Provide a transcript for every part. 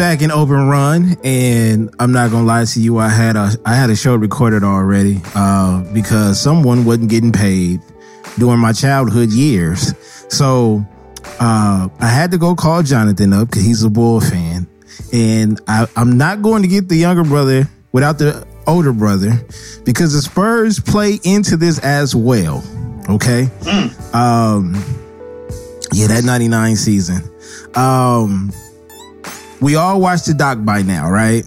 back in open run, and I'm not gonna lie to you. I had a I had a show recorded already uh, because someone wasn't getting paid during my childhood years. So uh, I had to go call Jonathan up because he's a Bull fan, and I, I'm not going to get the younger brother without the older brother because the Spurs play into this as well. Okay. Um, yeah, that 99 season. Um, we all watched the doc by now, right?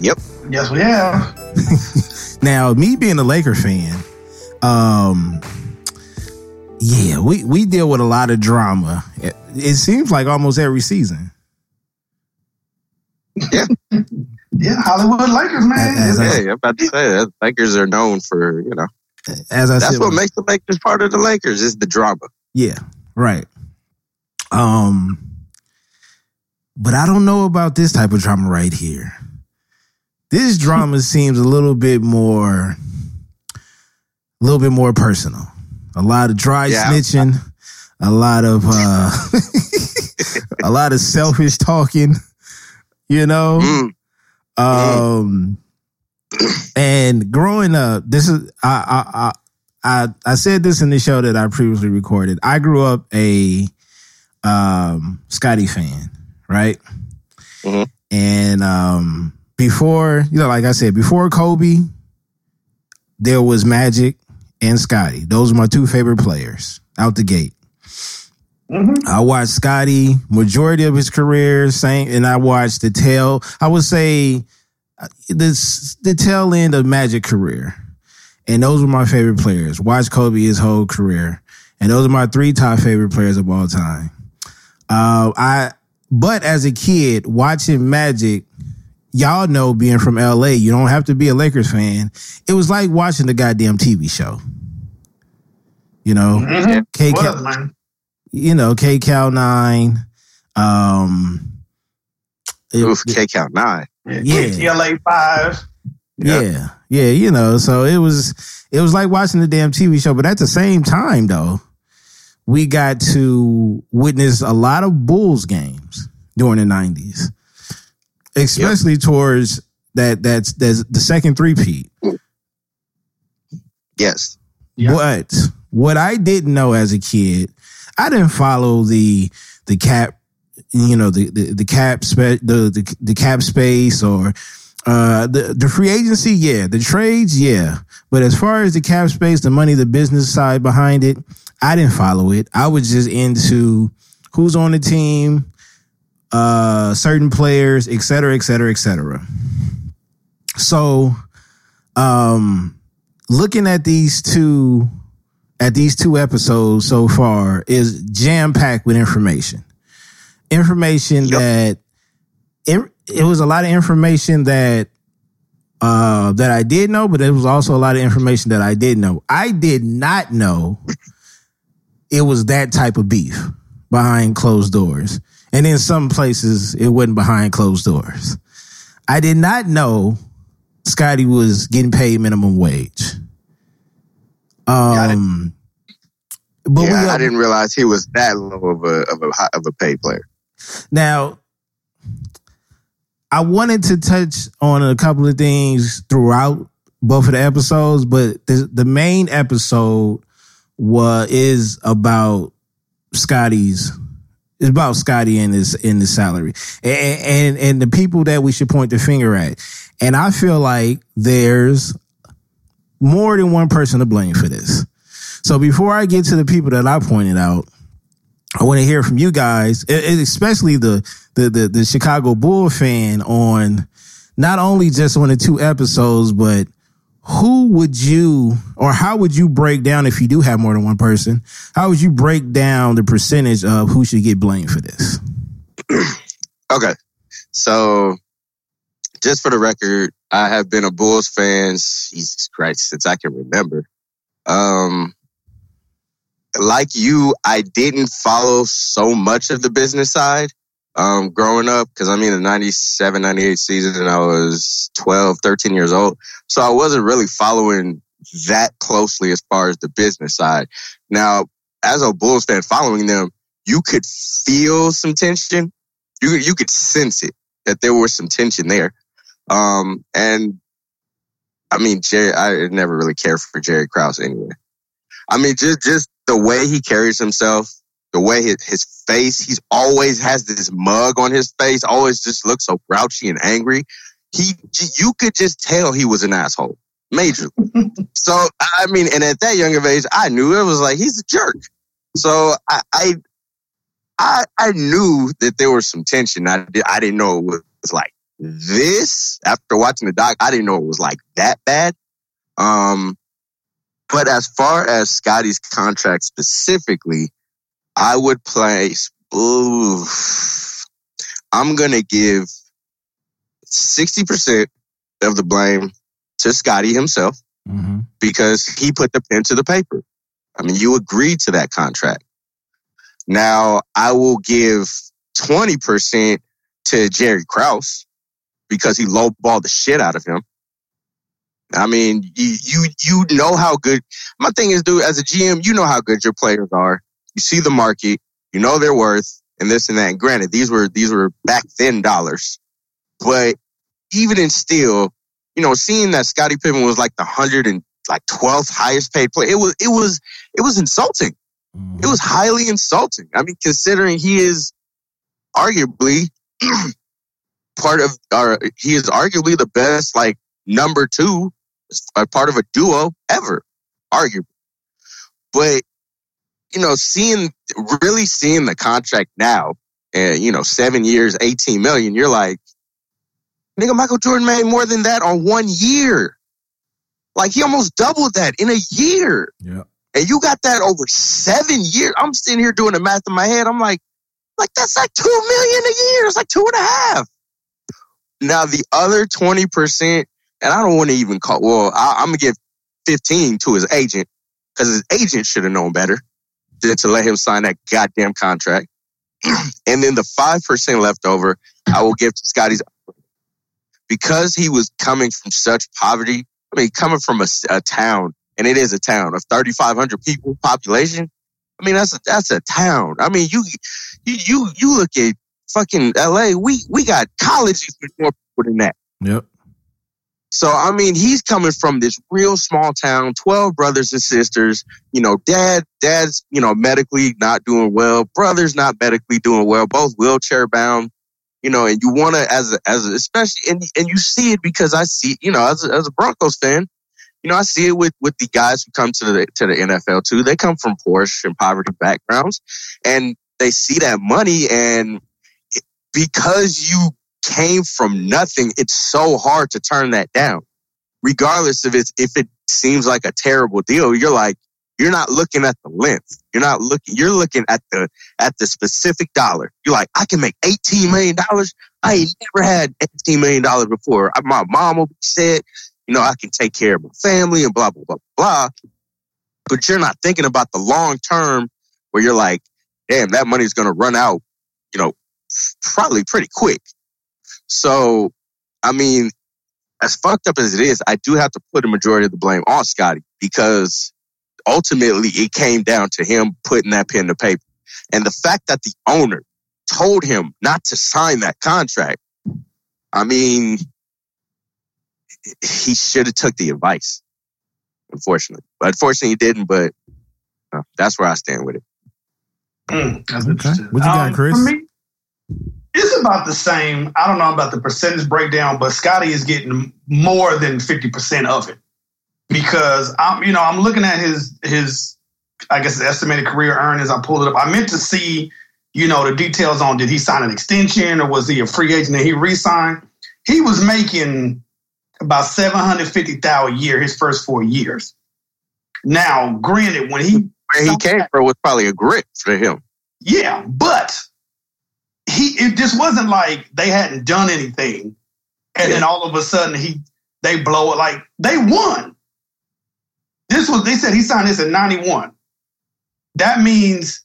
Yep. Yes, we have. Now, me being a Laker fan, um, yeah, we, we deal with a lot of drama. It, it seems like almost every season. Yeah. Yeah, Hollywood Lakers, man. As I- Yeah, I'm about to say that. Lakers are known for, you know, As I that's said, what makes the Lakers part of the Lakers is the drama. Yeah, right. Um, but I don't know about this type of drama right here. This drama seems a little bit more, a little bit more personal. A lot of dry Yeah. snitching, a lot of, uh, a lot of selfish talking. You know, Mm. um, and growing up, this is I, I I I I said this in the show that I previously recorded. I grew up a um Scotty fan, right? Mhm. And um before, you know, like I said, before Kobe, there was Magic and Scotty. Those are my two favorite players out the gate. Mhm. I watched Scotty majority of his career, same, and I watched the tail. I would say uh, this the tail end of Magic career, and those were my favorite players. Watched Kobe his whole career, and those are my three top favorite players of all time. Uh, I but as a kid watching Magic, y'all know being from LA, you don't have to be a Lakers fan. It was like watching the goddamn TV show. You know, Mhm. K Was, man. you know, KCAL nine. Um it- Oof, KCAL nine. Yeah. KTLA 5. yeah, yeah, you know, so it was it was like watching the damn TV show, but at the same time though, we got to witness a lot of Bulls games during the nineties. Especially towards that that's that's the second three-peat. Yes. Yeah. But what I didn't know as a kid, I didn't follow the the cap, you know, the the, the cap spe- the, the the cap space or uh the the free agency, yeah, the trades, yeah. But as far as the cap space, the money, the business side behind it, I didn't follow it. I was just into who's on the team, uh certain players, et cetera, et cetera, et cetera. So um looking at these two at these two episodes so far is jam packed with information. Information Yep. that it, it was a lot of information that uh that I did know, but it was also a lot of information that I didn't know. I did not know it was that type of beef behind closed doors. And in some places it wasn't behind closed doors. I did not know Scotty was getting paid minimum wage. Got it. Um, but yeah, we, I didn't realize he was that low of a of a of a paid player. now I wanted to touch on a couple of things throughout both of the episodes, but the the main episode was is about Scotty's it's about Scotty and his in the salary and, and and the people that we should point the finger at. And I feel like there's more than one person to blame for this. So before I get to the people that I pointed out, I want to hear from you guys, especially the the the, the Chicago Bull fan on not only just on the two episodes, but who would you or how would you break down if you do have more than one person? How would you break down the percentage of who should get blamed for this? Okay. So just for the record, I have been a Bulls fan, Jesus Christ, since I can remember. Um like you, I didn't follow so much of the business side um, growing up because I mean, the 97, 98 season, and I was 12, 13 years old. So I wasn't really following that closely as far as the business side. Now, as a Bulls fan following them, you could feel some tension You you could sense it that there was some tension there. Um, and I mean, Jerry, I never really cared for Jerry Krause anyway. I mean, just just the way he carries himself, the way his, his face, he's always has this mug on his face, always just looks so grouchy and angry. He, you could just tell he was an asshole, majorly. so I mean, and at that young of age, I knew it was like he's a jerk. So I, I, I, I knew that there was some tension. I, did, I didn't know it was like this after watching the doc. I didn't know it was like that bad. Um, but as far as Scotty's contract specifically, I would place. Ooh, I'm gonna give sixty percent of the blame to Scotty himself Mm-hmm. because he put the pen to the paper. I mean, you agreed to that contract. Now, I will give 20% to Jerry Krause because he lowballed the shit out of him. I mean, you, you, you know how good, my thing is, dude, as a GM, you know how good your players are. You see the market, you know their worth and this and that. And granted, these were, these were back then dollars, but even in still, you know, seeing that Scottie Pippen was like the hundred and like twelfth highest paid player, it was it was it was insulting. Mm-hmm. It was highly insulting. I mean, considering he is arguably part of, or he is arguably the best like number two, uh, part of a duo ever, arguably. But you know, seeing really seeing the contract now, and you know, seven years, eighteen million, you're like, nigga, Michael Jordan made more than that on one year. Like he almost doubled that in a year. Yeah. And you got that over seven years. I'm sitting here doing the math in my head. I'm like, like that's like two million a year. It's like two and a half. Now the other 20%, and I don't want to even call, well, I, I'm gonna give 15 to his agent because his agent should have known better than to let him sign that goddamn contract. and then the 5% left over, I will give to Scotty's because he was coming from such poverty. I mean, coming from a, a town, and it is a town of 3,500 people population. I mean, that's a, that's a town. I mean, you you you you look at fucking L.A. We we got colleges with more people than that. Yep. So I mean, he's coming from this real small town, twelve brothers and sisters. You know, dad, dad's you know medically not doing well, brothers not medically doing well, both wheelchair bound. You know, and you want to as a, as a, especially and and you see it because I see you know as a, as a Broncos fan, you know I see it with with the guys who come to the to the NFL too. They come from poor and poverty backgrounds, and they see that money and because you came from nothing, it's so hard to turn that down. Regardless of it's if it seems like a terrible deal, you're like, you're not looking at the length. You're not looking, you're looking at the at the specific dollar. You're like, I can make $18 million. I ain't never had $18 million before. My mom will set, you know, I can take care of my family and blah, blah, blah, blah. But you're not thinking about the long term where you're like, damn, that money's gonna run out, you know, probably pretty quick. So, I mean, as fucked up as it is, I do have to put a majority of the blame on Scotty because ultimately it came down to him putting that pen to paper. And the fact that the owner told him not to sign that contract, I mean, he should have took the advice, unfortunately. But unfortunately he didn't, but uh, that's where I stand with it. Mm, that's Okay. interesting. What you got, Um, Chris? For me, it's about the same. I don't know about the percentage breakdown, but Scotty is getting more than fifty percent of it because I'm, you know, I'm looking at his his, I guess, estimated career earnings. I pulled it up. I meant to see, you know, the details on did he sign an extension or was he a free agent and he re-signed? He was making about seven hundred fifty thousand a year his first four years. Now, granted, when he Where he came from was probably a grit for him. yeah, but he it just wasn't like they hadn't done anything, and then all of a sudden he they blow it like they won. This was they said he signed this in '91. That means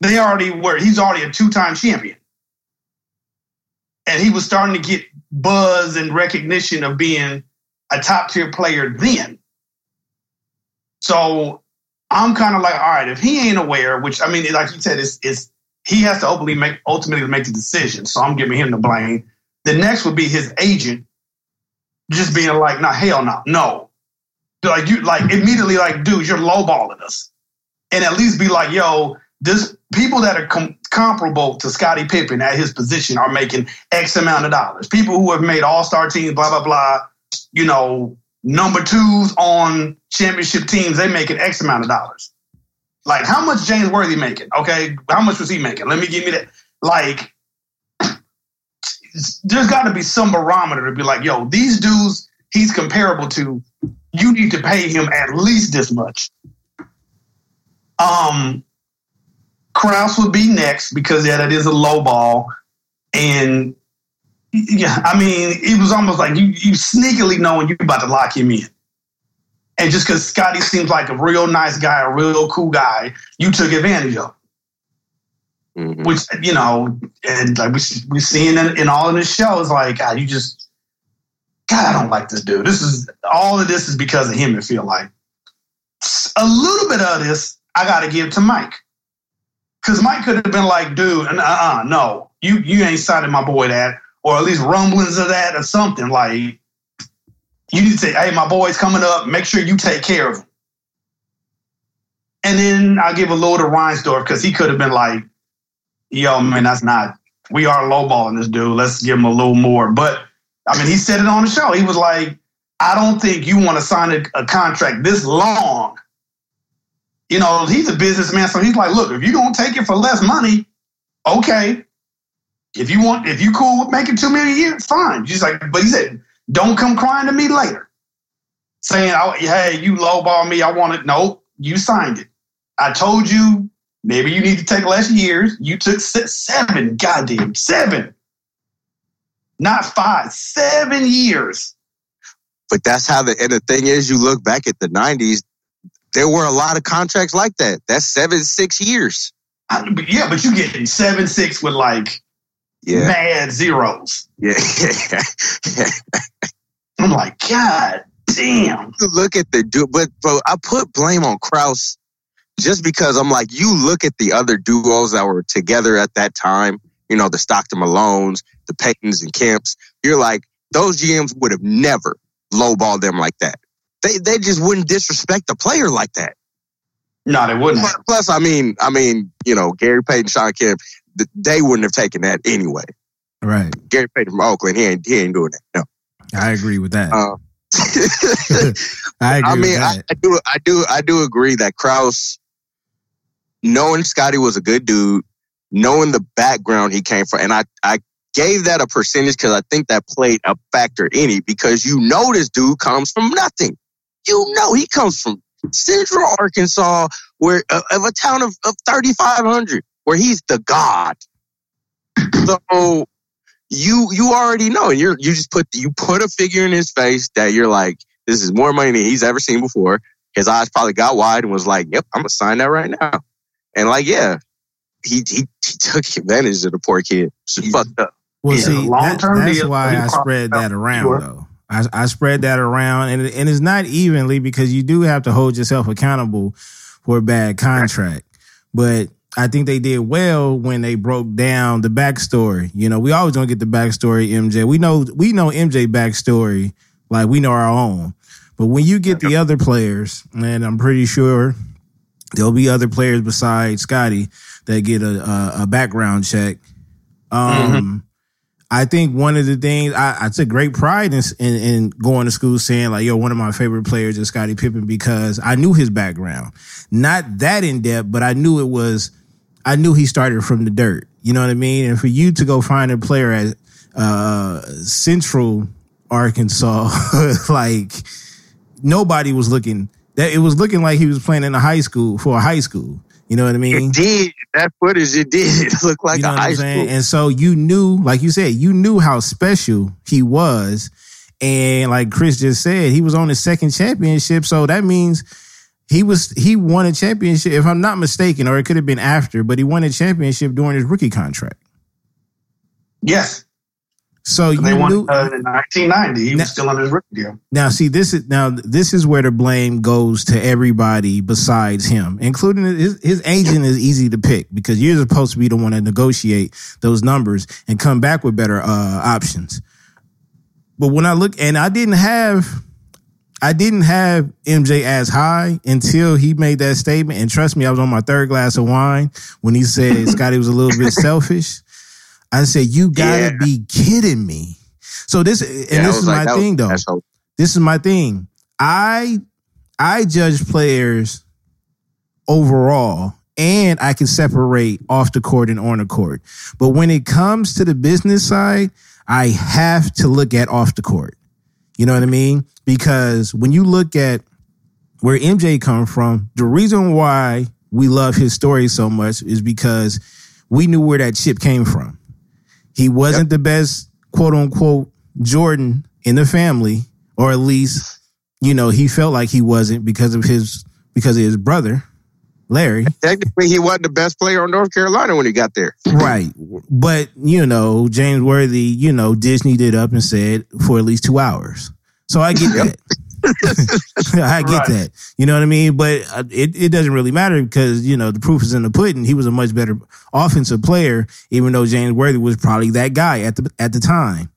they already were. He's already a two-time champion, and he was starting to get buzz and recognition of being a top-tier player then. So I'm kind of like, all right, if he ain't aware, which I mean, like you said, it's it's he has to ultimately make ultimately make the decision. So I'm giving him the blame. The next would be his agent, just being like, "No, hell no, no." Like you, like immediately, like, dude, you're lowballing us, and at least be like, "Yo, this people that are com- comparable to Scottie Pippen at his position are making X amount of dollars. People who have made All Star teams, blah blah blah. You know, number twos on championship teams, they making X amount of dollars. Like, how much James Worthy making? Okay, how much was he making? Let me give me that. Like, there's got to be some barometer to be like, yo, these dudes he's comparable to. You need to pay him at least this much. Um, Krause would be next because yeah, that is a low ball, and yeah, I mean, it was almost like you you sneakily knowing you're about to lock him in. And just because Scotty seems like a real nice guy, a real cool guy, you took advantage of. Mm-hmm. Which you know, and like we we seeing in, in all of this shows, like God, you just God, I don't like this dude. This is all of this is because of him. It feel like a little bit of this I got to give to Mike because Mike could have been like, dude, uh, uh no, you you ain't signing my boy that, or at least rumblings of that or something like you need to say, hey, my boy's coming up. Make sure you take care of him. And then I'll give a little to Reinsdorf because he could have been like, yo, man, that's not, we are lowballing this dude. Let's give him a little more. But I mean, he said it on the show. He was like, I don't think you want to sign a, a contract this long. You know, he's a businessman. So he's like, look, if you're going to take it for less money, okay. If you want, if you cool with making two million a year, fine. He's like, but he said, don't come crying to me later saying, oh, hey, you lowball me. I want it. Nope, you signed it. I told you maybe you need to take less years. You took six, seven, goddamn, seven. Not five, seven years. But that's how the, and the thing is, you look back at the 90s, there were a lot of contracts like that. That's seven, six years. I, yeah, but you get seven, six with like yeah. mad zeros. Yeah. I'm like, God damn. Look at the dude, but bro, I put blame on Krause just because I'm like, you look at the other duos that were together at that time, you know, the Stockton Malones, the Paytons and Kemps. You're like, those GMs would have never lowballed them like that. They they just wouldn't disrespect the player like that. No, they wouldn't. Plus, I mean, I mean, you know, Gary Payton, Shawn Kemp, they wouldn't have taken that anyway. Right. Gary Payton from Oakland, he ain't he ain't doing that. No. I agree with that. Uh, I agree. I mean, I, I, do, I do, I do agree that Krause, knowing Scotty was a good dude, knowing the background he came from, and I, I gave that a percentage because I think that played a factor in it because you know this dude comes from nothing. You know he comes from Central Arkansas, where uh, of a town of, of 3,500, where he's the god. So you you already know. You're you just put you put a figure in his face that you're like, this is more money than he's ever seen before. His eyes probably got wide and was like, Yep, I'm gonna sign that right now. And like, yeah, he he, he took advantage of the poor kid. She fucked up. Well, yeah, see, that, that's why I spread that around sure. though. I, I spread that around, and and it's not evenly because you do have to hold yourself accountable for a bad contract. But I think they did well when they broke down the backstory. You know, we always don't get the backstory, MJ. We know we know MJ backstory, like we know our own. But when you get the other players, and I'm pretty sure there'll be other players besides Scotty that get a, a, a background check. Um, mm-hmm. I think one of the things I, I took great pride in, in, in going to school saying like, yo, one of my favorite players is Scottie Pippen because I knew his background. Not that in depth, but I knew it was I knew he started from the dirt. You know what I mean? And for you to go find a player at uh, Central Arkansas, like nobody was looking. That it was looking like he was playing in a high school for a high school. You know what I mean? It did. That footage, it did look like you know a high school. And so you knew, like you said, you knew how special he was. And like Chris just said, he was on his second championship. So that means he was he won a championship, if I'm not mistaken, or it could have been after, but he won a championship during his rookie contract. Yes. So you They won knew uh, in 1990. He Now- was still on his rookie deal. now. See, this is now this is where the blame goes to everybody besides him, including his his agent is easy to pick because you're supposed to be the one to negotiate those numbers and come back with better uh, options. But when I look, and I didn't have, I didn't have MJ as high until he made that statement. And trust me, I was on my third glass of wine when he said Scotty was a little bit selfish. I said, "You gotta Yeah. be kidding me." So this, and Yeah, this is like, my that was- thing, though this is my thing. I I judge players overall and I can separate off the court and on the court. But when it comes to the business side, I have to look at off the court. You know what I mean? Because when you look at where MJ come from, the reason why we love his story so much is because we knew where that chip came from. He wasn't the best quote unquote Jordan in the family, or at least, you know, he felt like he wasn't because of his because of his brother, Larry. Technically, he wasn't the best player on North Carolina when he got there. right. But, you know, James Worthy, you know, Disney did up and said for at least two hours. So I get that. I get Right. that. You know what I mean? But uh, it, it doesn't really matter because, you know, the proof is in the pudding. He was a much better offensive player, even though James Worthy was probably that guy at the at the time.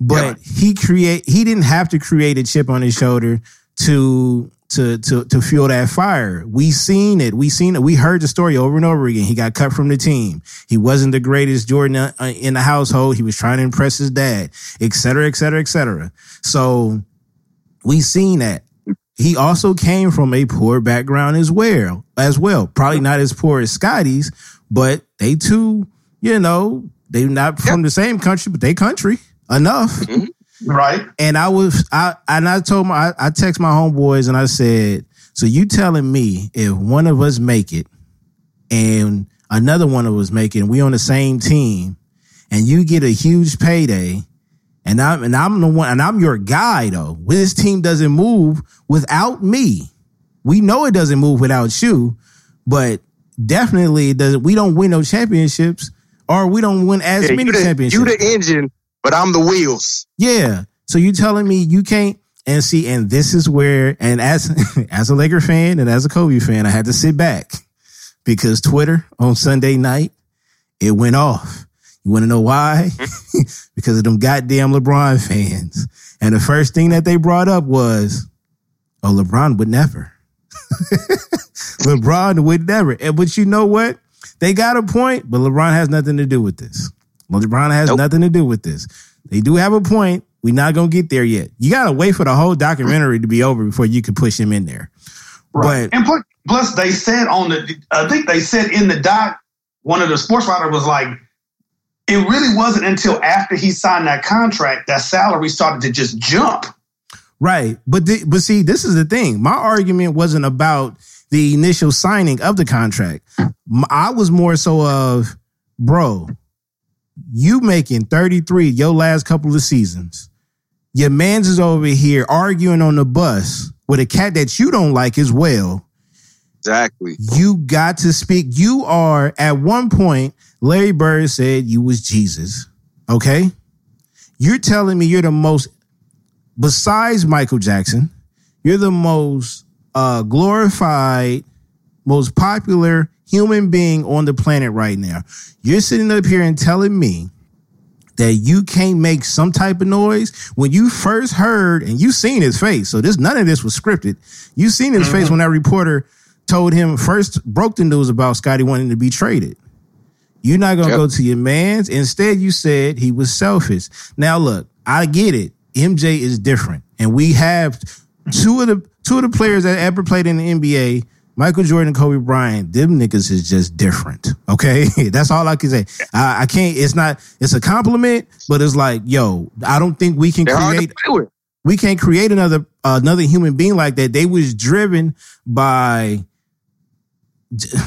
But he create he didn't have to create a chip on his shoulder to to to to fuel that fire. We seen it. We seen it. We heard the story over and over again. He got cut from the team. He wasn't the greatest Jordan uh, in the household. He was trying to impress his dad, et cetera, et cetera, et cetera. So we seen that. He also came from a poor background as well, as well. Probably not as poor as Scotty's, but they too, you know, they not from the same country, but they country enough. Right. And I was, I and I told my, I, I text my homeboys and I said, so you telling me if one of us make it and another one of us make it, and we on the same team, and you get a huge payday, and I'm and I'm the one, and I'm your guy though. This team doesn't move without me. We know it doesn't move without you, but definitely it doesn't. We don't win no championships, or we don't win as Yeah, many the, championships. you the engine, but I'm the wheels. Yeah. So you telling me you can't and see, and this is where, and as as a Laker fan and as a Kobe fan, I had to sit back because Twitter on Sunday night it went off. You want to know why? because of them goddamn LeBron fans. And the first thing that they brought up was, "Oh, LeBron would never." LeBron would never. But you know what? They got a point, but LeBron has nothing to do with this. LeBron has Nope. nothing to do with this. They do have a point. We're not gonna get there yet. You gotta wait for the whole documentary to be over before you can push him in there. Right. But and plus, plus, they said on the, I think they said in the doc, one of the sports writers was like, it really wasn't until after he signed that contract that salary started to just jump. Right. But the, but see, this is the thing. My argument wasn't about the initial signing of the contract. I was more so of, bro, you making 33 your last couple of seasons. Your man's is over here arguing on the bus with a cat that you don't like as well. Exactly. You got to speak. You are at one point, Larry Bird said you was Jesus. Okay. You're telling me you're the most, besides Michael Jackson, you're the most uh, glorified, most popular human being on the planet right now. You're sitting up here and telling me that you can't make some type of noise when you first heard and you seen his face. So this none of this was scripted. You seen his face mm-hmm. when that reporter told him first broke the news about Scotty wanting to be traded. You're not gonna Yep. go to your man's. Instead, you said he was selfish. Now look, I get it. MJ is different, and we have two of the two of the players that ever played in the NBA. Michael Jordan and Kobe Bryant, them niggas is just different. Okay. That's all I can say. I, I can't, it's not, it's a compliment, but it's like, yo, I don't think we can They're create to play with. we can't create another another human being like that. They was driven by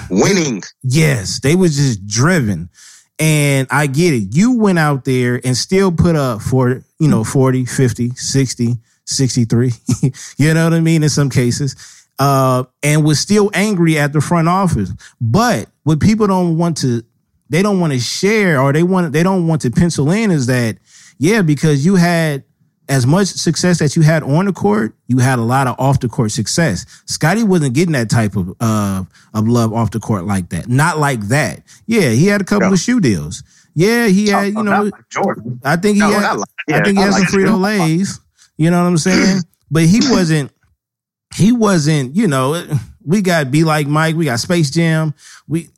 Winning. yes, they was just driven. And I get it. You went out there and still put up for, you know, 40, 50, 60, 63. you know what I mean? In some cases. Uh, and was still angry at the front office. But what people don't want to, they don't want to share or they want, they don't want to pencil in is that Yeah, because you had as much success that you had on the court, you had a lot of off the court success. Scotty wasn't getting that type of uh, of love off the court like that. Not like that. Yeah, he had a couple No. of shoe deals. Yeah, he had, you Oh, know, like Jordan. I think he No, had, like- I think he had some like Frito Lays. You know what I'm saying? But he wasn't. He wasn't. You know, we got Be Like Mike. We got Space Jam. We.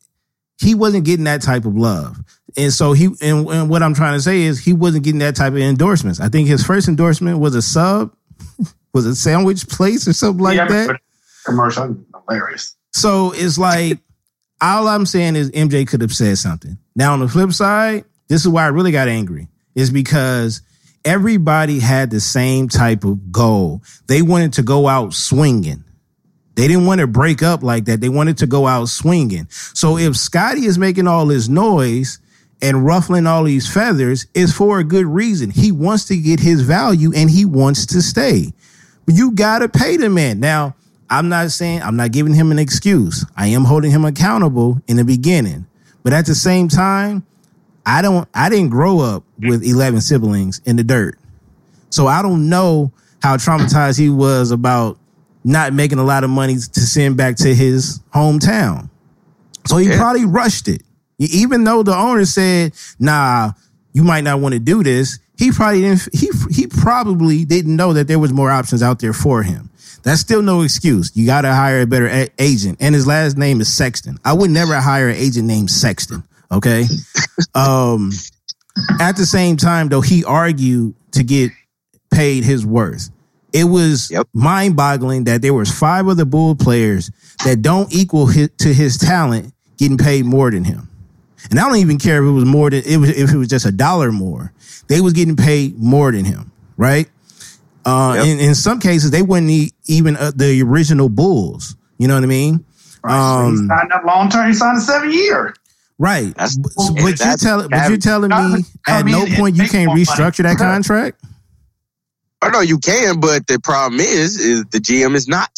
He wasn't getting that type of love, and so he. And, and what I'm trying to say is he wasn't getting that type of endorsements. I think his first endorsement was a sub, was a sandwich place or something like Yeah, that. Commercial, hilarious. So it's like all I'm saying is MJ could have said something. Now on the flip side, this is why I really got angry. Is because everybody had the same type of goal. They wanted to go out swinging. They didn't want to break up like that. They wanted to go out swinging. So if Scotty is making all this noise and ruffling all these feathers, it's for a good reason. He wants to get his value and he wants to stay. But you gotta pay the man. Now, I'm not saying I'm not giving him an excuse. I am holding him accountable in the beginning. But at the same time, I don't I didn't grow up with 11 siblings in the dirt. So I don't know how traumatized he was about not making a lot of money to send back to his hometown. So he Yeah. probably rushed it. Even though the owner said, "Nah, you might not want to do this." He probably didn't he he probably didn't know that there was more options out there for him. That's still no excuse. You got to hire a better a- agent. And his last name is Sexton. I would never hire an agent named Sexton, okay? um at the same time though he argued to get paid his worth. It was Yep. mind-boggling that there was five other Bull players that don't equal his, to his talent getting paid more than him. And I don't even care if it was more than it was if it was just a dollar more. They was getting paid more than him, right? Uh, Yep. in, in some cases, they wouldn't even uh, the original Bulls. You know what I mean? Right. So he Um, signed up long term. He signed a seven year. Right. That's- but and but you that's- tell but you're telling me at no point you can't more money. restructure that contract? I know you can, but the problem is, is the GM is not.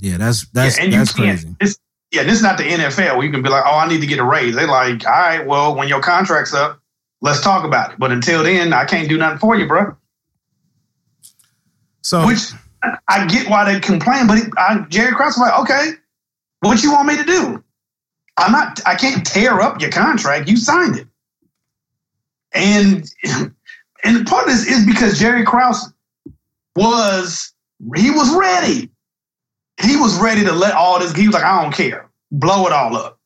Yeah, that's that's yeah, and you that's can't. crazy. This, yeah, this is not the NFL where you can be like, oh, I need to get a raise. They're like, all right, well, when your contract's up, let's talk about it. But until then, I can't do nothing for you, bro. So Which I get why they complain, but I, Jerry Krause was like, okay, what you want me to do? I'm not. I can't tear up your contract. You signed it, and and part of this is because Jerry Krause was he was ready. He was ready to let all this. He was like, I don't care, blow it all up.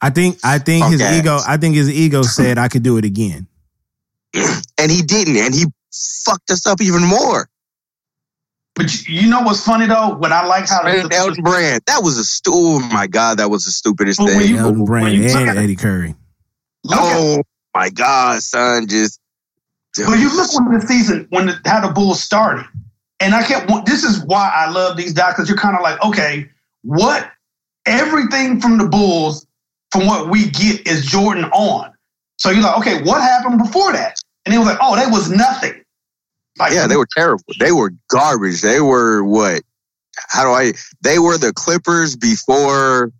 I think I think his ego I think his ego said I could do it again. And he didn't, and he fucked us up even more. But you you know what's funny though? What I like how And Elton Brand, that was a stu- oh my god, that was the stupidest But when thing. you- Elton Brand you and at it- Eddie Curry. look at oh my god, son, just But you look when the season, when the, how the Bulls started, and I kept. This is why I love these docs because you're kind of like, okay, what everything from the Bulls, from what we get, is Jordan on. So you're like, okay, what happened before that? And he was like, oh, that was nothing. Like, yeah, they were terrible. They were garbage. They were what? How do I? They were the Clippers before.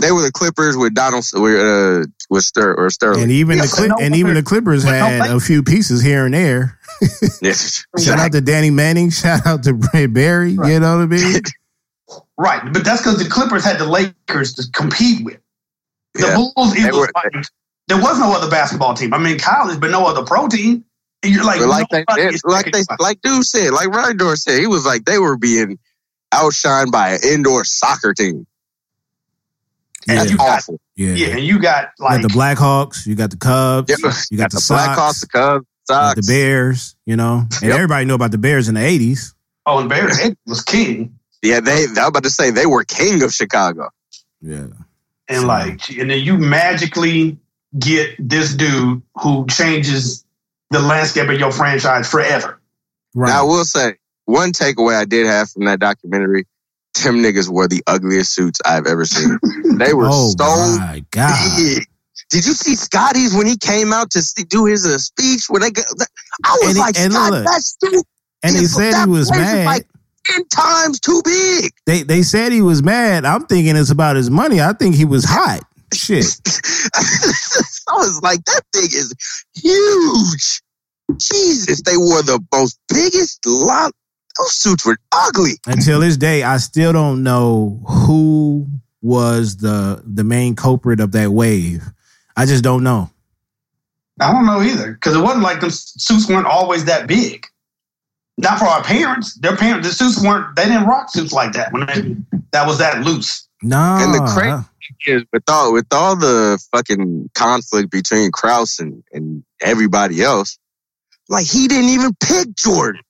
They were the Clippers with Donald with uh with Ster or Sterling. And even Yeah, the but Clip, no and even the Clippers but no had a few pieces here and there. Yes. Shout out to Danny Manning. Shout out to Brad Barry. You know what I mean? right, but that's because the Clippers had the Lakers to compete with. The Yeah. Bulls, it was were- like there was no other basketball team. I mean, college, but no other pro team. And you're like, like they, nobody they- like they, like dude said, like Rydor said, he was like they were being outshined by an indoor soccer team. And That's you got- Yeah. Yeah, and you got You like got the Blackhawks. You got the Cubs. Yeah. You got, the, the Blackhawks, the Cubs, you got the Bears. You know, and Yep. everybody know about the Bears in the eighties. oh, and Bears was king, Yeah, they. I was about to say they were king of Chicago. Yeah. and So- like, and then you magically get this dude who changes the landscape of your franchise forever. Right. Now I will say one takeaway I did have from that documentary: Tim niggas wore the ugliest suits I've ever seen. They were oh so my god. big. Did you see Scotty's when he came out to st- do his uh, speech? When they, got, I was And he- like, and Scott, look, that suit And they Yeah, said that he was mad. like- ten times too big. they they said he was mad. I'm thinking it's about his money. I think he was hot. Shit. I was like, that thing is huge. Jesus, they wore the most biggest lot. Those suits were ugly. Until this day, I still don't know who was the the main culprit of that wave. I just don't know. I don't know either because it wasn't like the suits weren't always that big. Not for our parents. Their parents, the suits weren't. They didn't rock suits like that when they, that was that loose. No, And the crazy is with all with all the fucking conflict between Krause and, and everybody else, like he didn't even pick Jordan.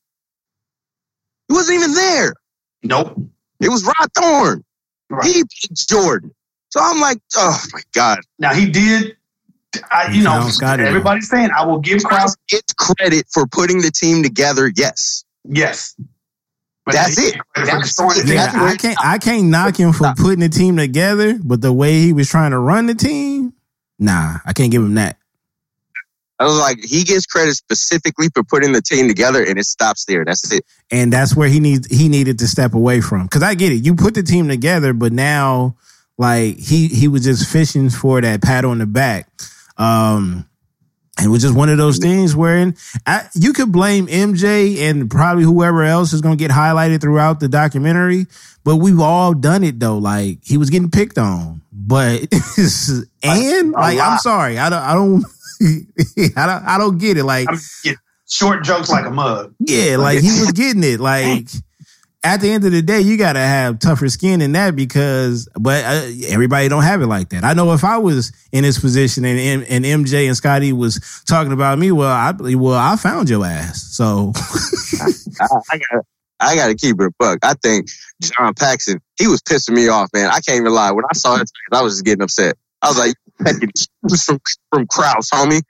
He wasn't even there. Nope. It was Rod Thorn. Right. He picked Jordan. So I'm like, oh my God. Now he did. I, you He know, found Scotty, though. everybody's saying I will give Krause. Krause gets credit for putting the team together, yes. Yes, But That's it. get credit for That's the Yeah, I can't. I can't knock him for putting the team together, but the way he was trying to run the team, nah, I can't give him that. I was like, he gets credit specifically for putting the team together, and it stops there. That's it. and that's where he needs he needed to step away from. Because I get it, you put the team together, but now like he he was just fishing for that pat on the back. Um, and it was just one of those things wherein I, you could blame MJ and probably whoever else is going to get highlighted throughout the documentary, but we've all done it though. Like he was getting picked on, but and A like I'm sorry, I don't, I don't, I don't, I don't get it. Like short jokes like a mug. yeah, like he was getting it. Like at the end of the day, you got to have tougher skin than that because, but uh, everybody don't have it like that. I know if I was in his position and and MJ and Scotty was talking about me, well, I well I found your ass. So I, I got I got to keep it a buck. I think John Paxson, he was pissing me off, man. I can't even lie. When I saw it, I was just getting upset. I was like, taking cues from from Krause, homie.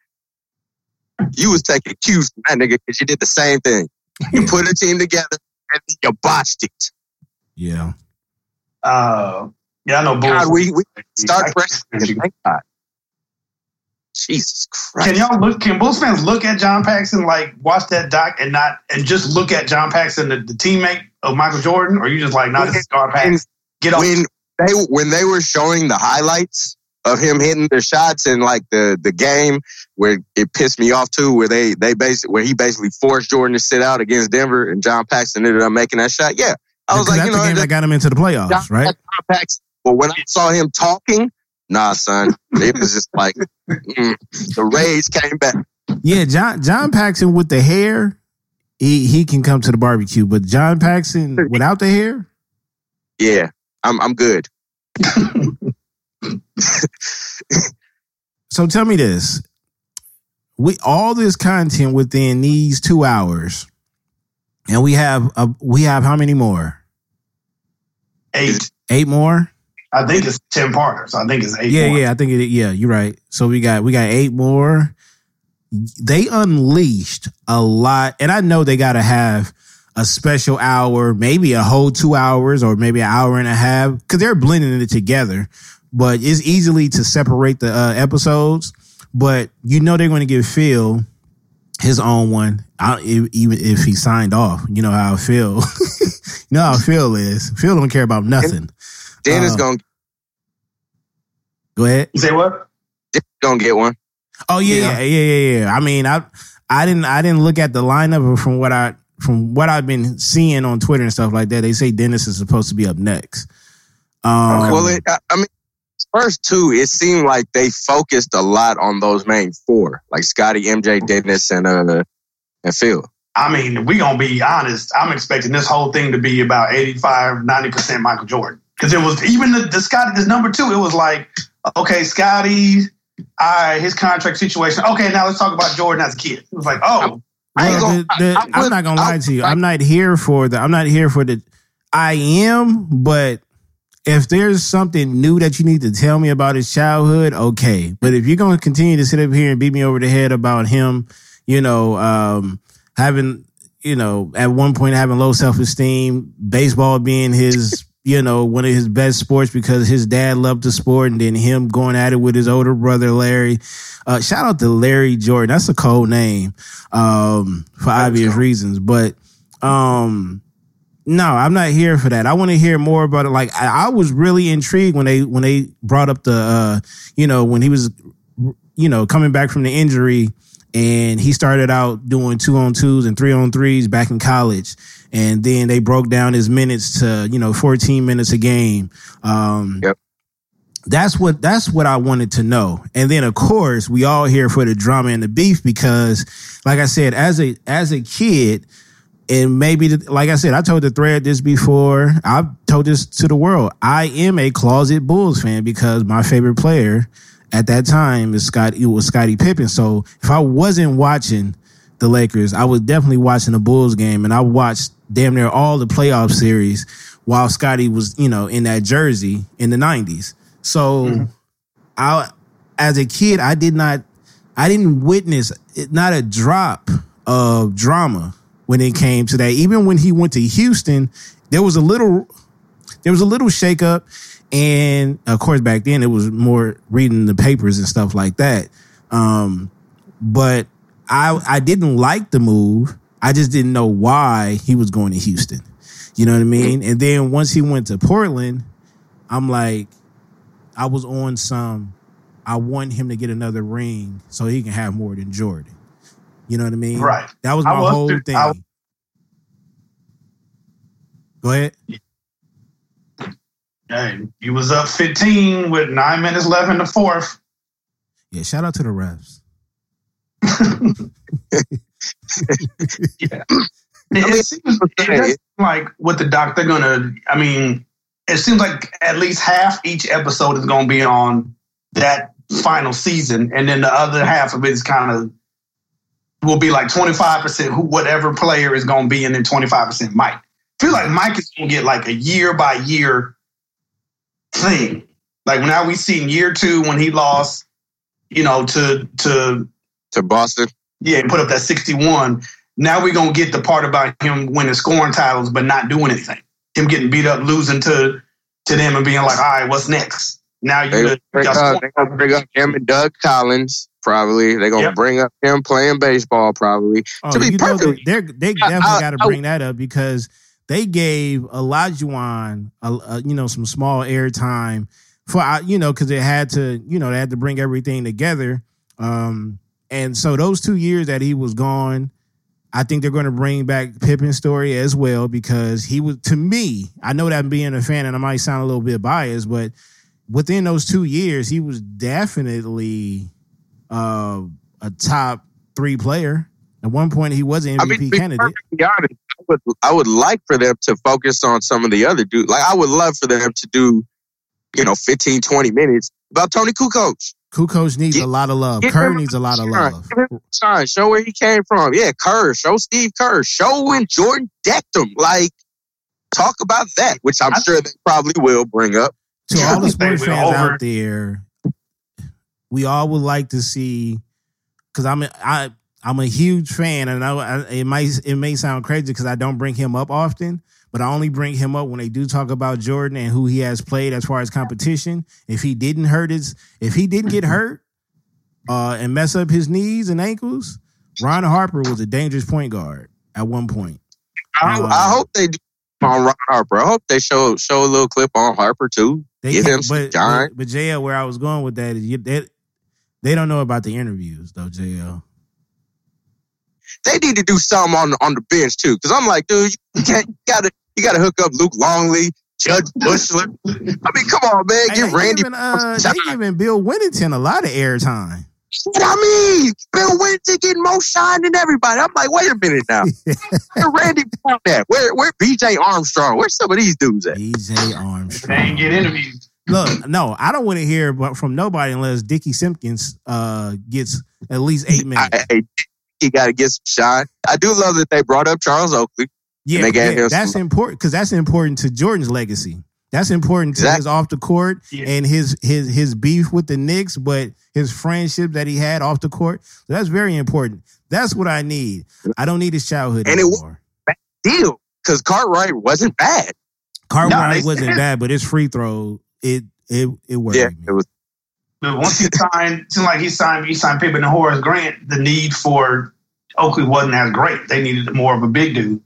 You was taking cues from that nigga because you did the same thing. You put a team together and you botched it. yeah, Uh, yeah, I know. God, Bulls. we, we start I- fresh. Thank God. Jesus Christ. Can y'all look? Can Bulls fans look at John Paxson, like watch that doc, and not and just look at John Paxson, the, the teammate of Michael Jordan, or you just like, not this is John Paxson? Get off. when they when they were showing the highlights of him hitting the shots in like the the game where it pissed me off too, where they they basically where he basically forced Jordan to sit out against Denver and John Paxson ended up making that shot. Yeah, I was Because like, that's you know, the game that- that got him into the playoffs, John, right? John Paxson. But when I saw him talking, nah, son, it was just like mm, the rage came back. Yeah, John John Paxson with the hair, he he can come to the barbecue, but John Paxson without the hair, Yeah, I'm I'm good. So tell me this: we all this content within these two hours, and we have a, we have how many more? eight. Eight more? I think it's ten partners. I think it's eight. Yeah, more. yeah. I think it. Yeah, you're right. So we got we got eight more. They unleashed a lot, and I know they got to have a special hour, maybe a whole two hours, or maybe an hour and a half, because they're blending it together. But it's easily to separate the uh, episodes. But you know they're going to give Phil his own one, I, even if he signed off. You know how Phil, you know how Phil is. Phil don't care about nothing. Dennis Uh, gonna Go ahead. You say what? Dennis gonna get one. Oh yeah, Yeah. yeah, yeah, yeah, yeah. I mean, I I didn't I didn't look at the lineup but from what I from what I've been seeing on Twitter and stuff like that. They say Dennis is supposed to be up next. Um, well, it, I, I mean, first two, it seemed like they focused a lot on those main four, like Scotty, MJ, Dennis, and uh, and Phil. I mean, we gonna be honest. I'm expecting this whole thing to be about 85, 90 percent Michael Jordan. Because it was even the, the Scotty, this number two. It was like, okay, Scotty, I his contract situation. Okay, now let's talk about Jordan as a kid. It was like, oh, I ain't well, gonna- the- the- I- I I'm not gonna would- lie to you. I- I'm not here for the. I'm not here for the. I am, but if there's something new that you need to tell me about his childhood, okay. But if you're gonna continue to sit up here and beat me over the head about him, you know, um, having, you know, at one point having low self esteem, baseball being his, you know, one of his best sports because his dad loved the sport, and then him going at it with his older brother Larry. Uh, shout out to Larry Jordan. That's a cold name um, for obvious reasons, but um, no, I'm not here for that. I want to hear more about it. Like I, I was really intrigued when they when they brought up the uh, you know when he was you know coming back from the injury and he started out doing two on twos and three on threes back in college. And then they broke down his minutes to, you know, 14 minutes a game. Um, Yep. That's what that's what I wanted to know. And then of course, we all here for the drama and the beef because like I said, as a as a kid, and maybe the, like I said, I told the thread this before. I've told this to the world. I am a closet Bulls fan because my favorite player at that time is Scott. It was Scottie Pippen. So if I wasn't watching the Lakers, I was definitely watching the Bulls game, and I watched damn near all the playoff series while Scottie was, you know, in that jersey in the '90s. So mm-hmm. I, as a kid, I did not, I didn't witness not a drop of drama when it came to that. Even when he went to Houston, there was a little, there was a little shakeup, and of course back then it was more reading the papers and stuff like that. Um, but I I didn't like the move. I just didn't know why he was going to Houston. You know what I mean? And then once he went to Portland, I'm like, I was on some. I want him to get another ring so he can have more than Jordan. You know what I mean? Right. That was my was whole thing. I- Go ahead. Hey, he was up 15 with nine minutes left in the fourth. Yeah, shout out to the refs. Yeah. It, seems it like with the doc, they're gonna. I mean, it seems like at least half each episode is gonna be on that final season, and then the other half of it is kind of will be like twenty five percent who whatever player is gonna be, and then twenty five percent Mike. I feel like Mike is gonna get like a year by year thing. Like now we seen year two when he lost, you know, to to to Boston. yeah, put up that 61. Now we're gonna get the part about him winning scoring titles but not doing anything. Him getting beat up, losing to to them and being like, all right, what's next? Now you They the- bring up, they bring up him and Doug Collins. Probably they're gonna Yep. bring up him playing baseball. Probably Oh, To be perfectly- they they definitely got to bring that up because they gave Olajuwon, a, a, you know, some small airtime for you know because it had to you know they had to bring everything together. Um, and so those two years that he was gone, I think they're going to bring back Pippen's story as well because he was to me. I know that being a fan and I might sound a little bit biased, but within those two years, he was definitely uh, a top three player. At one point, he was an MVP I mean, candidate. honest, I would, I would like for them to focus on some of the other dudes. Like, I would love for them to do, you know, 15, 20 minutes about Toni Kukoc. Kukoc needs Get- a lot of love. get Kerr needs a lot of love. Give Shine. Show where he came from. Yeah, Kerr. Show Steve Kerr. Show when Jordan decked him. Like, talk about that, which I'm I- sure they probably will bring up. To all the They sports fans over- out there, we all would like to see because I'm a, I I'm a huge fan, and I, I, it might it may sound crazy because I don't bring him up often, but I only bring him up when they do talk about Jordan and who he has played as far as competition. If he didn't hurt his, if he didn't get hurt uh, and mess up his knees and ankles, Ron Harper was a dangerous point guard at one point. I, Uh, I hope they do on Ron Harper. I hope they show show a little clip on Harper too. They Give can't- some but, shine. but but JL, where I was going with that is you, they, they don't know about the interviews though, JL. They need to do something on on the bench too, because I'm like, dude, you can't you gotta you gotta hook up Luke Longley, Jud Buechler. I mean, come on, man, Hey, give Randy. giving, uh, they shine. giving Bill Wennington a lot of airtime. What I mean, Bill Winston getting more shine than everybody. I'm like, wait a minute now, where Randy Brown at? Where where BJ Armstrong? Where's some of these dudes at? DJ They Armstrong. ain't get interviewed. Look, no, I don't want to hear from nobody unless Dickie Simpkins uh, gets at least eight minutes. I, he got to get some shine. I do love that they brought up Charles Oakley. Yeah, they yeah, that's some- important because that's important to Jordan's legacy. That's important to his off the court Yeah. and his his his beef with the Knicks, but his friendship that he had off the court. So that's very important. That's what I need. I don't need his childhood And it w- anymore. Deal, because Cartwright wasn't bad. Cartwright they- wasn't bad, but his free throw it it it worried Yeah, me. it was. But once he signed, it seemed like he signed he signed Pippen and Horace Grant, the need for Oakley wasn't as great. They needed more of a big dude.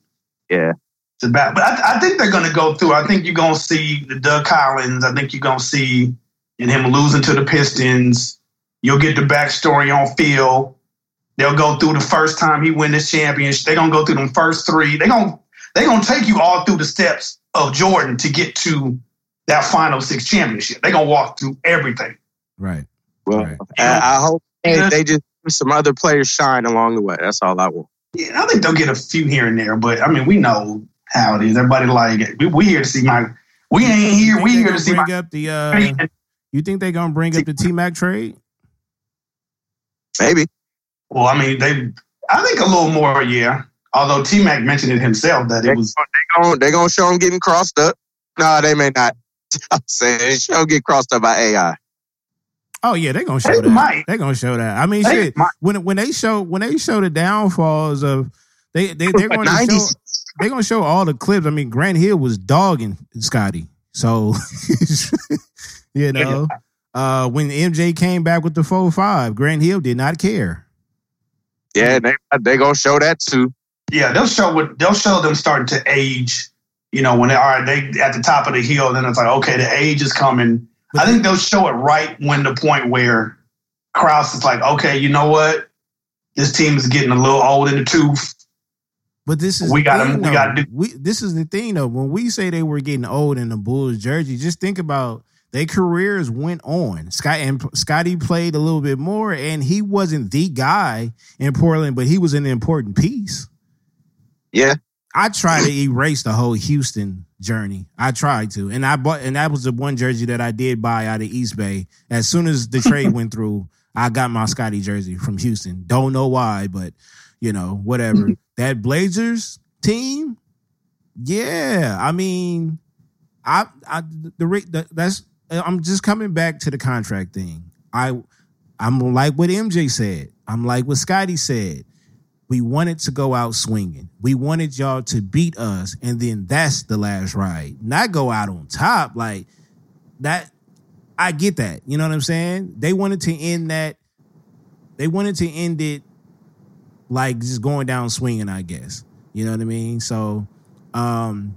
Yeah. To back. But I, I think they're gonna go through. I think you're gonna see the Doug Collins. I think you're gonna see in him losing to the Pistons. You'll get the backstory on Phil. They'll go through the first time he win this championship. They're gonna go through them first three. They're gonna they're gonna take you all through the steps of Jordan to get to that final six championship. They're gonna walk through everything. Right. Well, Right. I, I hope Yeah. they just some other players shine along the way. That's all I want. Yeah, I think they'll get a few here and there, but I mean, we know how it is. Everybody like we, we here to see my. We ain't here. We here to see gonna my. bring up the. Uh, you think they're gonna bring up the T Mac trade? Maybe. Well, I mean, they. I think a little more, yeah. Although T Mac mentioned it himself that They it was. They gonna, they gonna show him getting crossed up. No, they may not. I'm saying show 'em get crossed up by AI. Oh yeah, they're gonna show They that. might. They're gonna show that. I mean, They shit. might. When when they show when they show the downfalls of they they they're going to show they're gonna show all the clips. I mean, Grant Hill was dogging Scotty, so you know. Uh, when MJ came back with the four five, Grant Hill did not care. Yeah, they they gonna show that too. Yeah, they'll show what they'll show them starting to age. You know, when they are they at the top of the hill, then it's like, okay, the age is coming. I think they'll show it right when the point where Krause is like, okay, you know what? This team is getting a little old in the tooth. But this is We gotta- we gotta do- We, this is the thing though. When we say they were getting old in the Bulls jersey, just think about their careers went on. Scott and Scotty played a little bit more, and he wasn't the guy in Portland, but he was an important piece. Yeah, I tried to erase the whole Houston journey. I tried to, and I bought, and that was the one jersey that I did buy out of Eastbay. As soon as the trade went through, I got my Scotty jersey from Houston. Don't know why, but you know, whatever. that Blazers team, yeah. I mean, I, I, the, the that's. I'm just coming back to the contract thing. I, I'm like what MJ said. I'm like what Scotty said we wanted to go out swinging. We wanted y'all to beat us, and then that's the last ride. Not go out on top like that. I get that. You know what I'm saying? They wanted to end that. They wanted to end it like just going down swinging. I guess you know what I mean. So, um,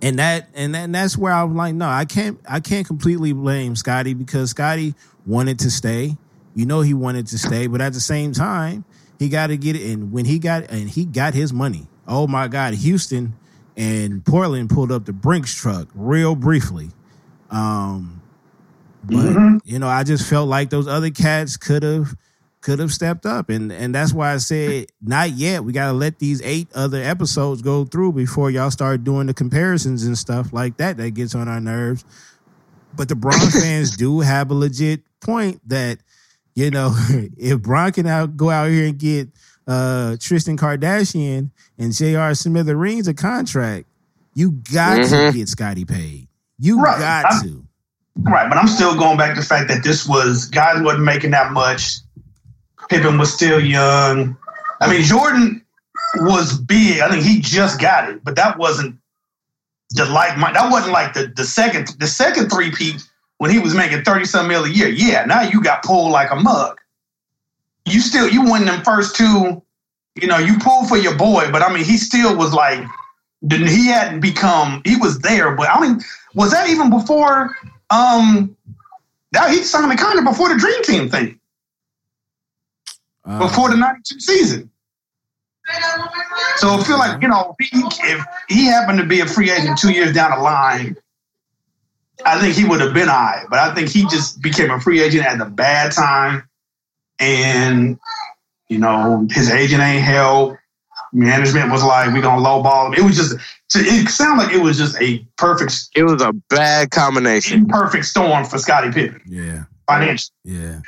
and that and that, and that's where I'm like, no, I can't. I can't completely blame Scotty because Scotty wanted to stay. You know, he wanted to stay, but at the same time he got to get it. And when he got and he got his money, oh my God, Houston and Portland pulled up the Brinks truck real briefly. Um, but Mhm. you know, I just felt like those other cats could have could have stepped up, and and that's why I said not yet. We got to let these eight other episodes go through before y'all start doing the comparisons and stuff like that. That gets on our nerves. But the Bron fans do have a legit point that you know if Bron can out go out here and get uh Tristan Kardashian and J.R. Smithereens a contract, you got to Mhm. get Scotty paid. You Right. got I'm- to. Right, but I'm still going back to the fact that this was guys wasn't making that much. Pippen was still young. I mean, Jordan was big. I think he just got it, but that wasn't the like. That wasn't like the the second the second three peat when he was making thirty some mil a year. Yeah, now you got pulled like a mug. You still you won them first two. You know, you pulled for your boy, but I mean, he still was like. Didn't he hadn't become? He was there, but I mean, was that even before? Um, that he signed the contract before the Dream Team thing, Uh, before the '92 season. So I feel like you know, if he, if he happened to be a free agent two years down the line, I think he would have been I. But I think he just became a free agent at the bad time, and you know his agent ain't help. Management was like, we're gonna lowball him." It was just, it sounded like it was just a perfect, it was a bad combination. perfect storm for Scottie Pippen yeah, financially. yeah.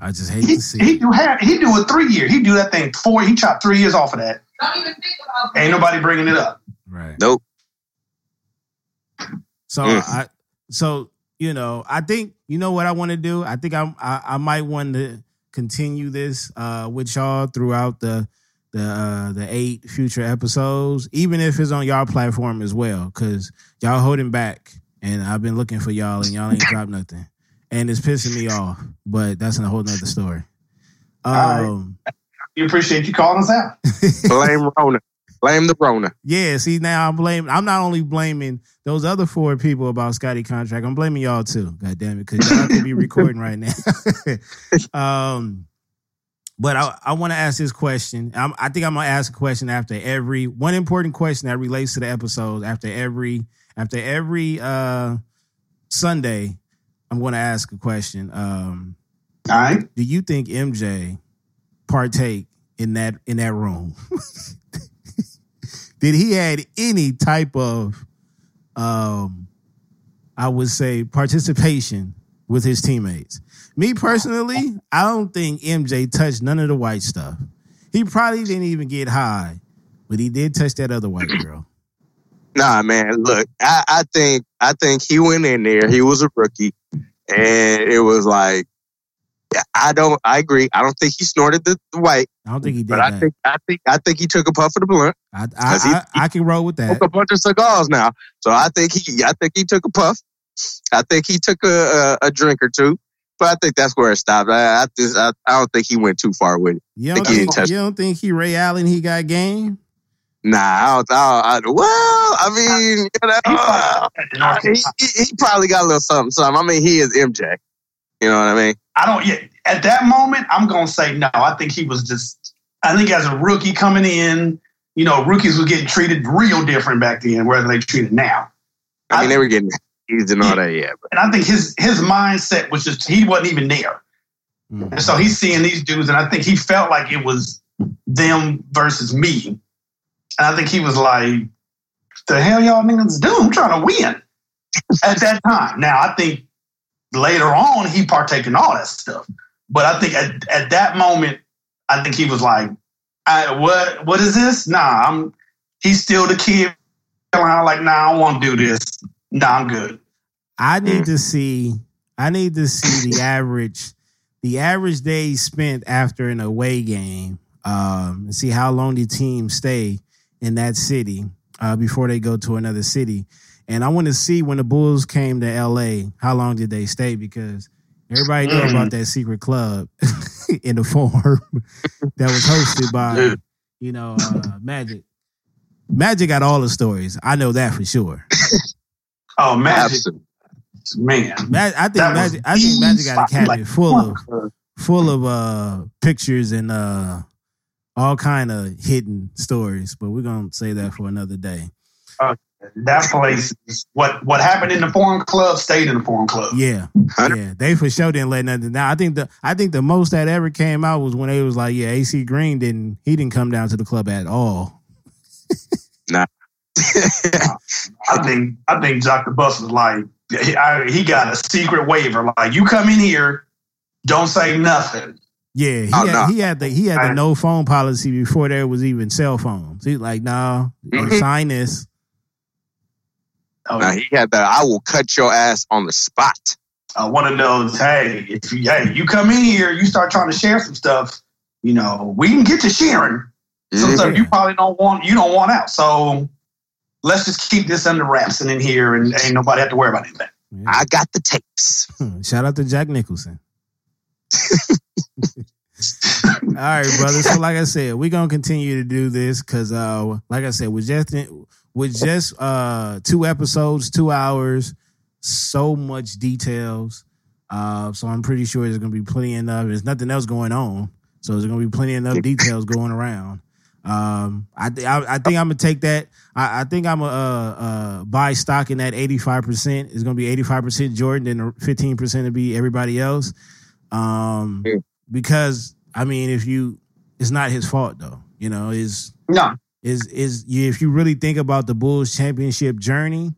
I just hate He to see. he do have he do a three year. He do that thing four. He chopped three years off of that. Don't even think about Ain't nobody bringing it up. Right. Nope. So Mm. I so you know I think you know what I want to do. I think I'm, I I might want to continue this uh with y'all throughout the the uh the eight future episodes, even if it's on y'all platform as well, because y'all holding back, and I've been looking for y'all, and y'all ain't dropped nothing, and it's pissing me off. But that's a whole nother story. right. Um, We appreciate you calling us out. Blame Rona. Blame the Rona. Yeah, see now I'm blaming. I'm not only blaming those other four people about Scotty contract. I'm blaming y'all too. God damn it, because y'all could be recording right now. um, But I, I want to ask this question. I'm, I think I'm gonna ask a question after every one important question that relates to the episode. After every after every uh Sunday, I'm going to ask a question. Um, All right. do you think MJ partake in that in that room? Did he had any type of um I would say participation with his teammates? Me personally, I don't think MJ touched none of the white stuff. He probably didn't even get high, but he did touch that other white girl. Nah, man. Look, I, I think I think he went in there. He was a rookie, and it was like, I don't. I agree. I don't think he snorted the, the white, I don't think he did but that. I think I think I think he took a puff of the blunt. I, I, 'cause he- I, I can roll with that. A bunch of cigars now, so I think he. I think he took a puff. I think he took a, a, a drink or two, but I think that's where it stopped. I I, just, I I don't think he went too far with it. You don't think he think, touched- you don't think he Ray Allen? He got game. Nah, I don't. I, I, well, I mean, you know, he, he, he probably got a little something, something. I mean, he is MJ. You know what I mean? I don't. Yeah, at that moment, I'm gonna say no. I think he was just. I think as a rookie coming in, you know, rookies was getting treated real different back then, where they treated now. I mean, I- they were getting he's and all that, yeah. But And I think his his mindset was just he wasn't even there, Mhm. and so he's seeing these dudes, and I think he felt like it was them versus me, and I think he was like, "The hell y'all niggas do? I'm trying to win." At that time, now I think later on he partake in all that stuff, but I think at, at that moment, I think he was like, I, "What what is this? Nah, I'm." He's still the kid around like, "Nah, I won't do this. Nah, I'm good." I need to see. I need to see the average, the average days spent after an away game, um, and see how long the team stay in that city uh, before they go to another city. And I want to see when the Bulls came to L.A. How long did they stay? Because everybody knew Mhm. about that secret club in the form that was hosted by, you know, uh, Magic. Magic got all the stories. I know that for sure. Oh, magic, man. Ma- I think Magic. I think Magic got a cabinet Like, full of uh, full of uh pictures and uh all kind of hidden stories. But we're gonna say that for another day. That place. is- What what happened in the Forum Club stayed in the Forum Club. Yeah, yeah. They for sure didn't let nothing down. I think the I think the most that ever came out was when they was like, yeah, AC Green didn't he didn't come down to the club at all. Nah. I think I think Dr. Buss was like he, I, he got a secret waiver. Like you come in here, don't say nothing. Yeah, he, Oh, had, nah. he had the he had the no phone policy before there was even cell phones. He's like, no, nah, Mhm. sign this. Oh, now, he had that. I will cut your ass on the spot. uh, one of those. Hey, if you hey you come in here, you start trying to share some stuff. You know, we can get to sharing some stuff you probably don't want. You don't want out. So let's just keep this under wraps and in here, and ain't nobody have to worry about anything. Yeah. I got the tapes. Shout out to Jack Nicholson. All right, brother. So, like I said, we're gonna continue to do this because, uh, like I said, with just with just uh two episodes, two hours, so much details. Uh, so I'm pretty sure there's gonna be plenty enough. There's nothing else going on, so there's gonna be plenty enough details going around. Um, I th- I, I think I'm gonna take that. I, I think I'm gonna uh, uh, buy stock in that 85. percent It's gonna be 85 percent Jordan, and 15 percent to be everybody else. Um, because I mean, if you, it's not his fault though. You know, is No, is is if you really think about the Bulls championship journey,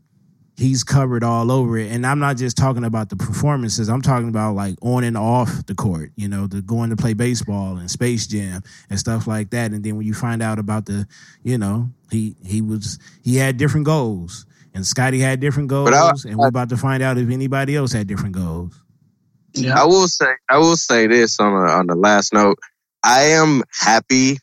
he's covered all over it. And I'm not just talking about the performances. I'm talking about like on and off the court. You know, the going to play baseball and Space Jam and stuff like that. And then when you find out about the, you know, he he was he had different goals. And Scotty had different goals, But I- and we're about to find out if anybody else had different goals. yeah, I will say, I will say this on a, on the last note. I am happy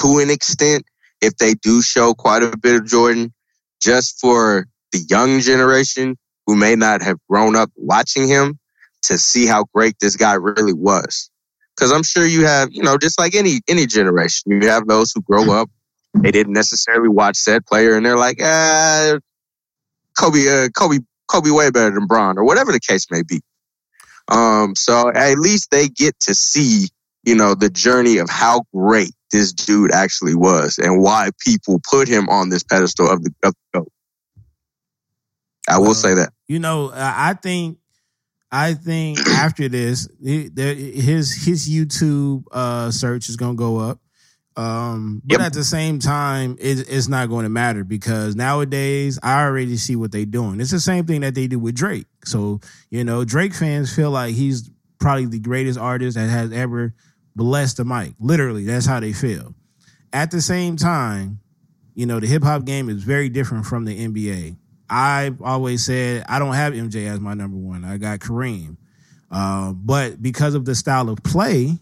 to an extent if they do show quite a bit of Jordan, just for the young generation who may not have grown up watching him to see how great this guy really was. Because I'm sure you have, you know, just like any any generation, you have those who grow up, they didn't necessarily watch said player, and they're like, ah, Kobe, uh, Kobe, Kobe, way better than Bron, or whatever the case may be. Um, so at least they get to see you know, the journey of how great this dude actually was and why people put him on this pedestal of the, of the GOAT. I will say that. You know, I think I think after this, his his YouTube uh, search is gonna go up. Um, but yep. at the same time, it, it's not going to matter because nowadays I already see what they're doing. It's the same thing that they do with Drake. So you know, Drake fans feel like he's probably the greatest artist that has ever blessed the mic. Literally, that's how they feel. At the same time, you know, the hip hop game is very different from the NBA. I've always said I don't have MJ as my number one. I got Kareem. Uh, but because of the style of play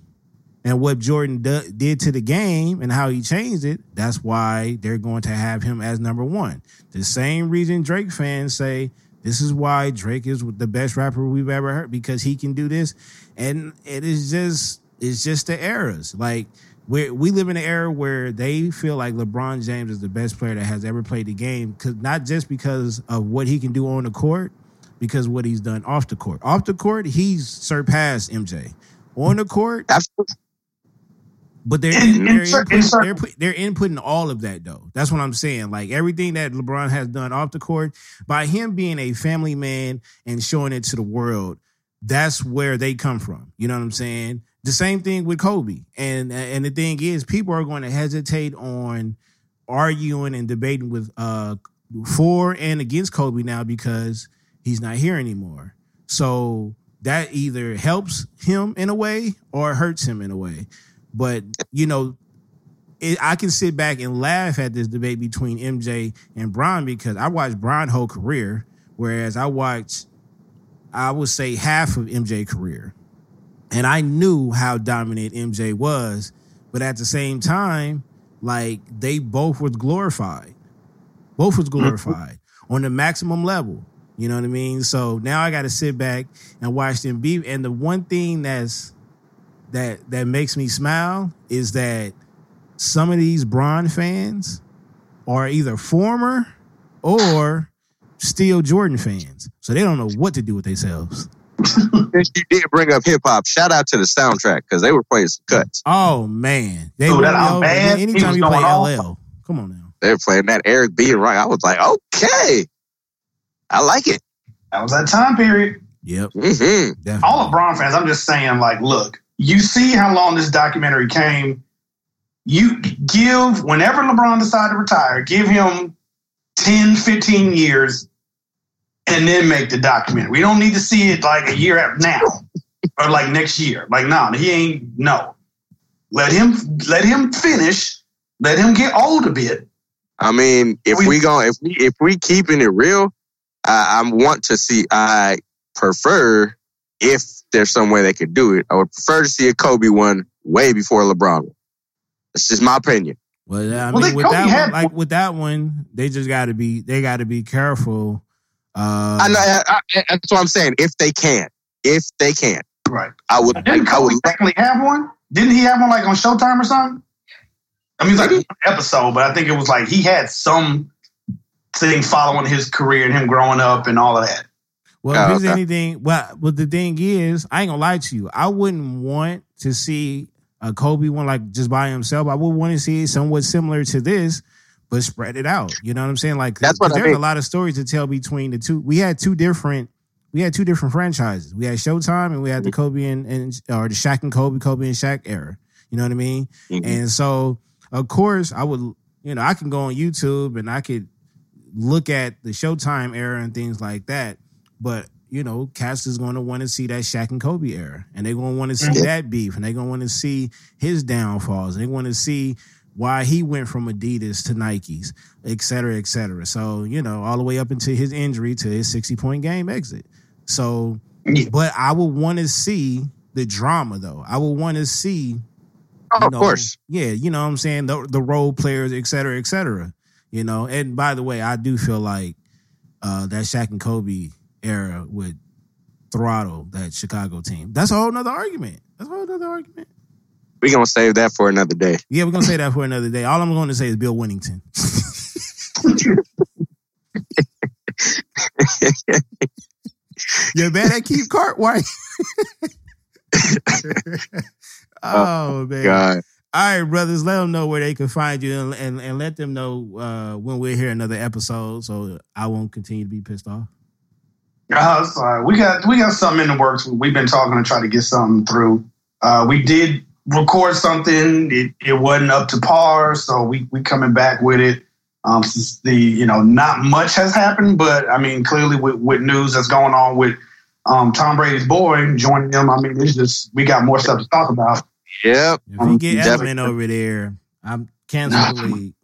and what Jordan did to the game and how he changed it, that's why they're going to have him as number one. The same reason Drake fans say this is why Drake is the best rapper we've ever heard because he can do this, and it is just it's just the eras like we we live in an era where they feel like LeBron James is the best player that has ever played the game, cause not just because of what he can do on the court, because what he's done off the court. Off the court, he's surpassed MJ. On the court, Absolutely. but they're in, they're, inputting, they're, put, they're inputting all of that though. That's what I'm saying. Like everything that LeBron has done off the court, by him being a family man and showing it to the world, that's where they come from. You know what I'm saying? The same thing with Kobe. And and the thing is, people are going to hesitate on arguing and debating with uh for and against Kobe now because he's not here anymore. So that either helps him in a way or hurts him in a way. But you know, it, I can sit back and laugh at this debate between MJ and Bron because I watched Bron whole career, whereas I watched, I would say half of MJ career. And I knew how dominant MJ was, but at the same time, like they both was glorified. Both was mm-hmm. glorified on the maximum level. You know what I mean? So now I got to sit back and watch them beat. And the one thing that's that that makes me smile is that some of these Bron fans are either former or still Jordan fans. So they don't know what to do with themselves. Since you did bring up hip hop, shout out to the soundtrack because they were playing some cuts. Oh man, they were that bad. Anytime you play LL, come on now. They were playing that Eric B and right. I was like, okay, I like it. That was that time period. Yep. Mm-hmm. All of Bron fans, I'm just saying, like, look, you see how long this documentary came. You give whenever LeBron decided to retire, give him 10, 15 years and then make the documentary. We don't need to see it like a year after now or like next year. Like, no, he ain't no. Let him let him finish. Let him get old a bit. I mean, if we, we go if we if we keeping it real, I, I want to see. I prefer if there's some way they could do it. I would prefer to see a Kobe one way before LeBron. One. That's just my opinion. Well, I mean, well, with Kobe that one, like with that one, they just got to be they got to be careful uh, I know. I, I, that's what I'm saying. If they can, if they can, right? I would. Didn't I would technically have one. Didn't he have one like on Showtime or something? I mean, it's like an episode, but I think it was like he had some thing following his career and him growing up and all of that. Well, oh, if there's okay. anything, well, but the thing is, I ain't gonna lie to you. I wouldn't want to see a Kobe one like just by himself. I would want to see somewhat similar to this but spread it out. You know what I'm saying? Like that's what there's I mean. a lot of stories to tell between the two. We had two different we had two different franchises. We had Showtime and we had the Kobe and, and or the Shaq and Kobe, Kobe and Shaq era. You know what I mean? Mm-hmm. And so of course I would you know, I can go on YouTube and I could look at the Showtime era and things like that. But you know, cast is going to want to see that Shaq and Kobe era, and they're going to want to see mm-hmm. that beef, and they're going to want to see his downfalls. And they want to see why he went from Adidas to Nikes, et cetera, et cetera. So, you know, all the way up into his injury to his 60 point game exit. So, but I would want to see the drama though. I would want to see, oh, know, of course. Yeah, you know what I'm saying? The, the role players, et cetera, et cetera. You know, and by the way, I do feel like uh, that Shaq and Kobe era would throttle that Chicago team. That's a whole nother argument. That's a whole nother argument. We're gonna save that for another day. Yeah, we're gonna save that for another day. All I'm going to say is Bill Wennington. You're bad at Keith Cartwright. Oh, man. God. All right, brothers, let them know where they can find you and, and, and let them know uh, when we're here another episode so I won't continue to be pissed off. Uh, sorry. We got we got something in the works. We've been talking to try to get something through. Uh, we did record something. It, it wasn't up to par, so we we coming back with it. Um, since the you know not much has happened, but I mean clearly with, with news that's going on with um, Tom Brady's boy joining them. I mean it's just we got more stuff to talk about. Yep. If you get Definitely. Edelman over there, I'm canceling the league.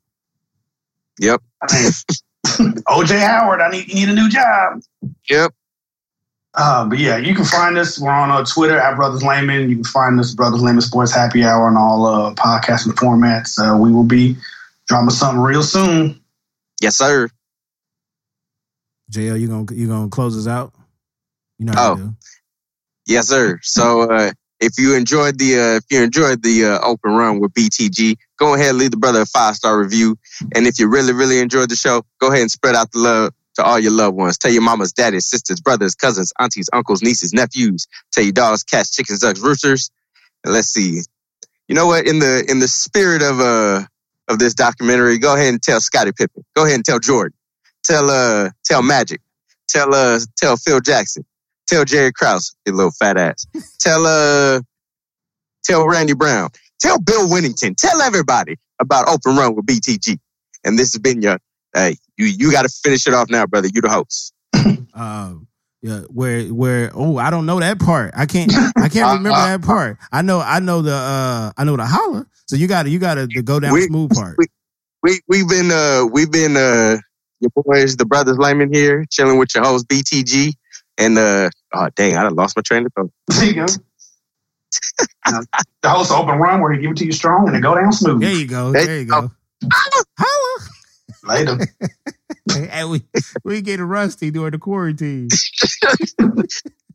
Yep. I mean, OJ Howard, I need you need a new job. Yep. Uh, but yeah, you can find us. We're on uh, Twitter at Brothers Layman. You can find us Brothers Layman Sports Happy Hour on all uh, podcasting formats. Uh, we will be dropping something real soon. Yes, sir. JL, you gonna you gonna close us out? You know how Oh. do. Yes, sir. So uh, if you enjoyed the uh, if you enjoyed the uh, open run with BTG, go ahead and leave the brother a five star review. And if you really really enjoyed the show, go ahead and spread out the love to all your loved ones. Tell your mamas, daddies, sisters, brothers, cousins, aunties, uncles, nieces, nephews. Tell your dogs, cats, chickens, ducks, roosters. And let's see. You know what? In the in the spirit of uh of this documentary, go ahead and tell Scottie Pippen. Go ahead and tell Jordan. Tell uh tell Magic. Tell uh tell Phil Jackson. Tell Jerry Krause, you little fat ass. Tell uh tell Randy Brown. Tell Bill Wennington. Tell everybody about Open Run with BTG. And this has been your hey, you you gotta finish it off now, brother. You the host. Um, yeah, where where oh I don't know that part. I can't I can't remember that part. I know I know the uh I know the holler. So you got to you got to go down We- smooth part. We we've been uh we've been uh your boys, the brothers Lyman here, chilling with your host BTG. And uh oh dang, I done lost my train of thought. There you go. Uh, the host Open Run where he give it to you strong and it go down smooth. There you go. There There you you go. Later. and we we get rusty during the quarantine.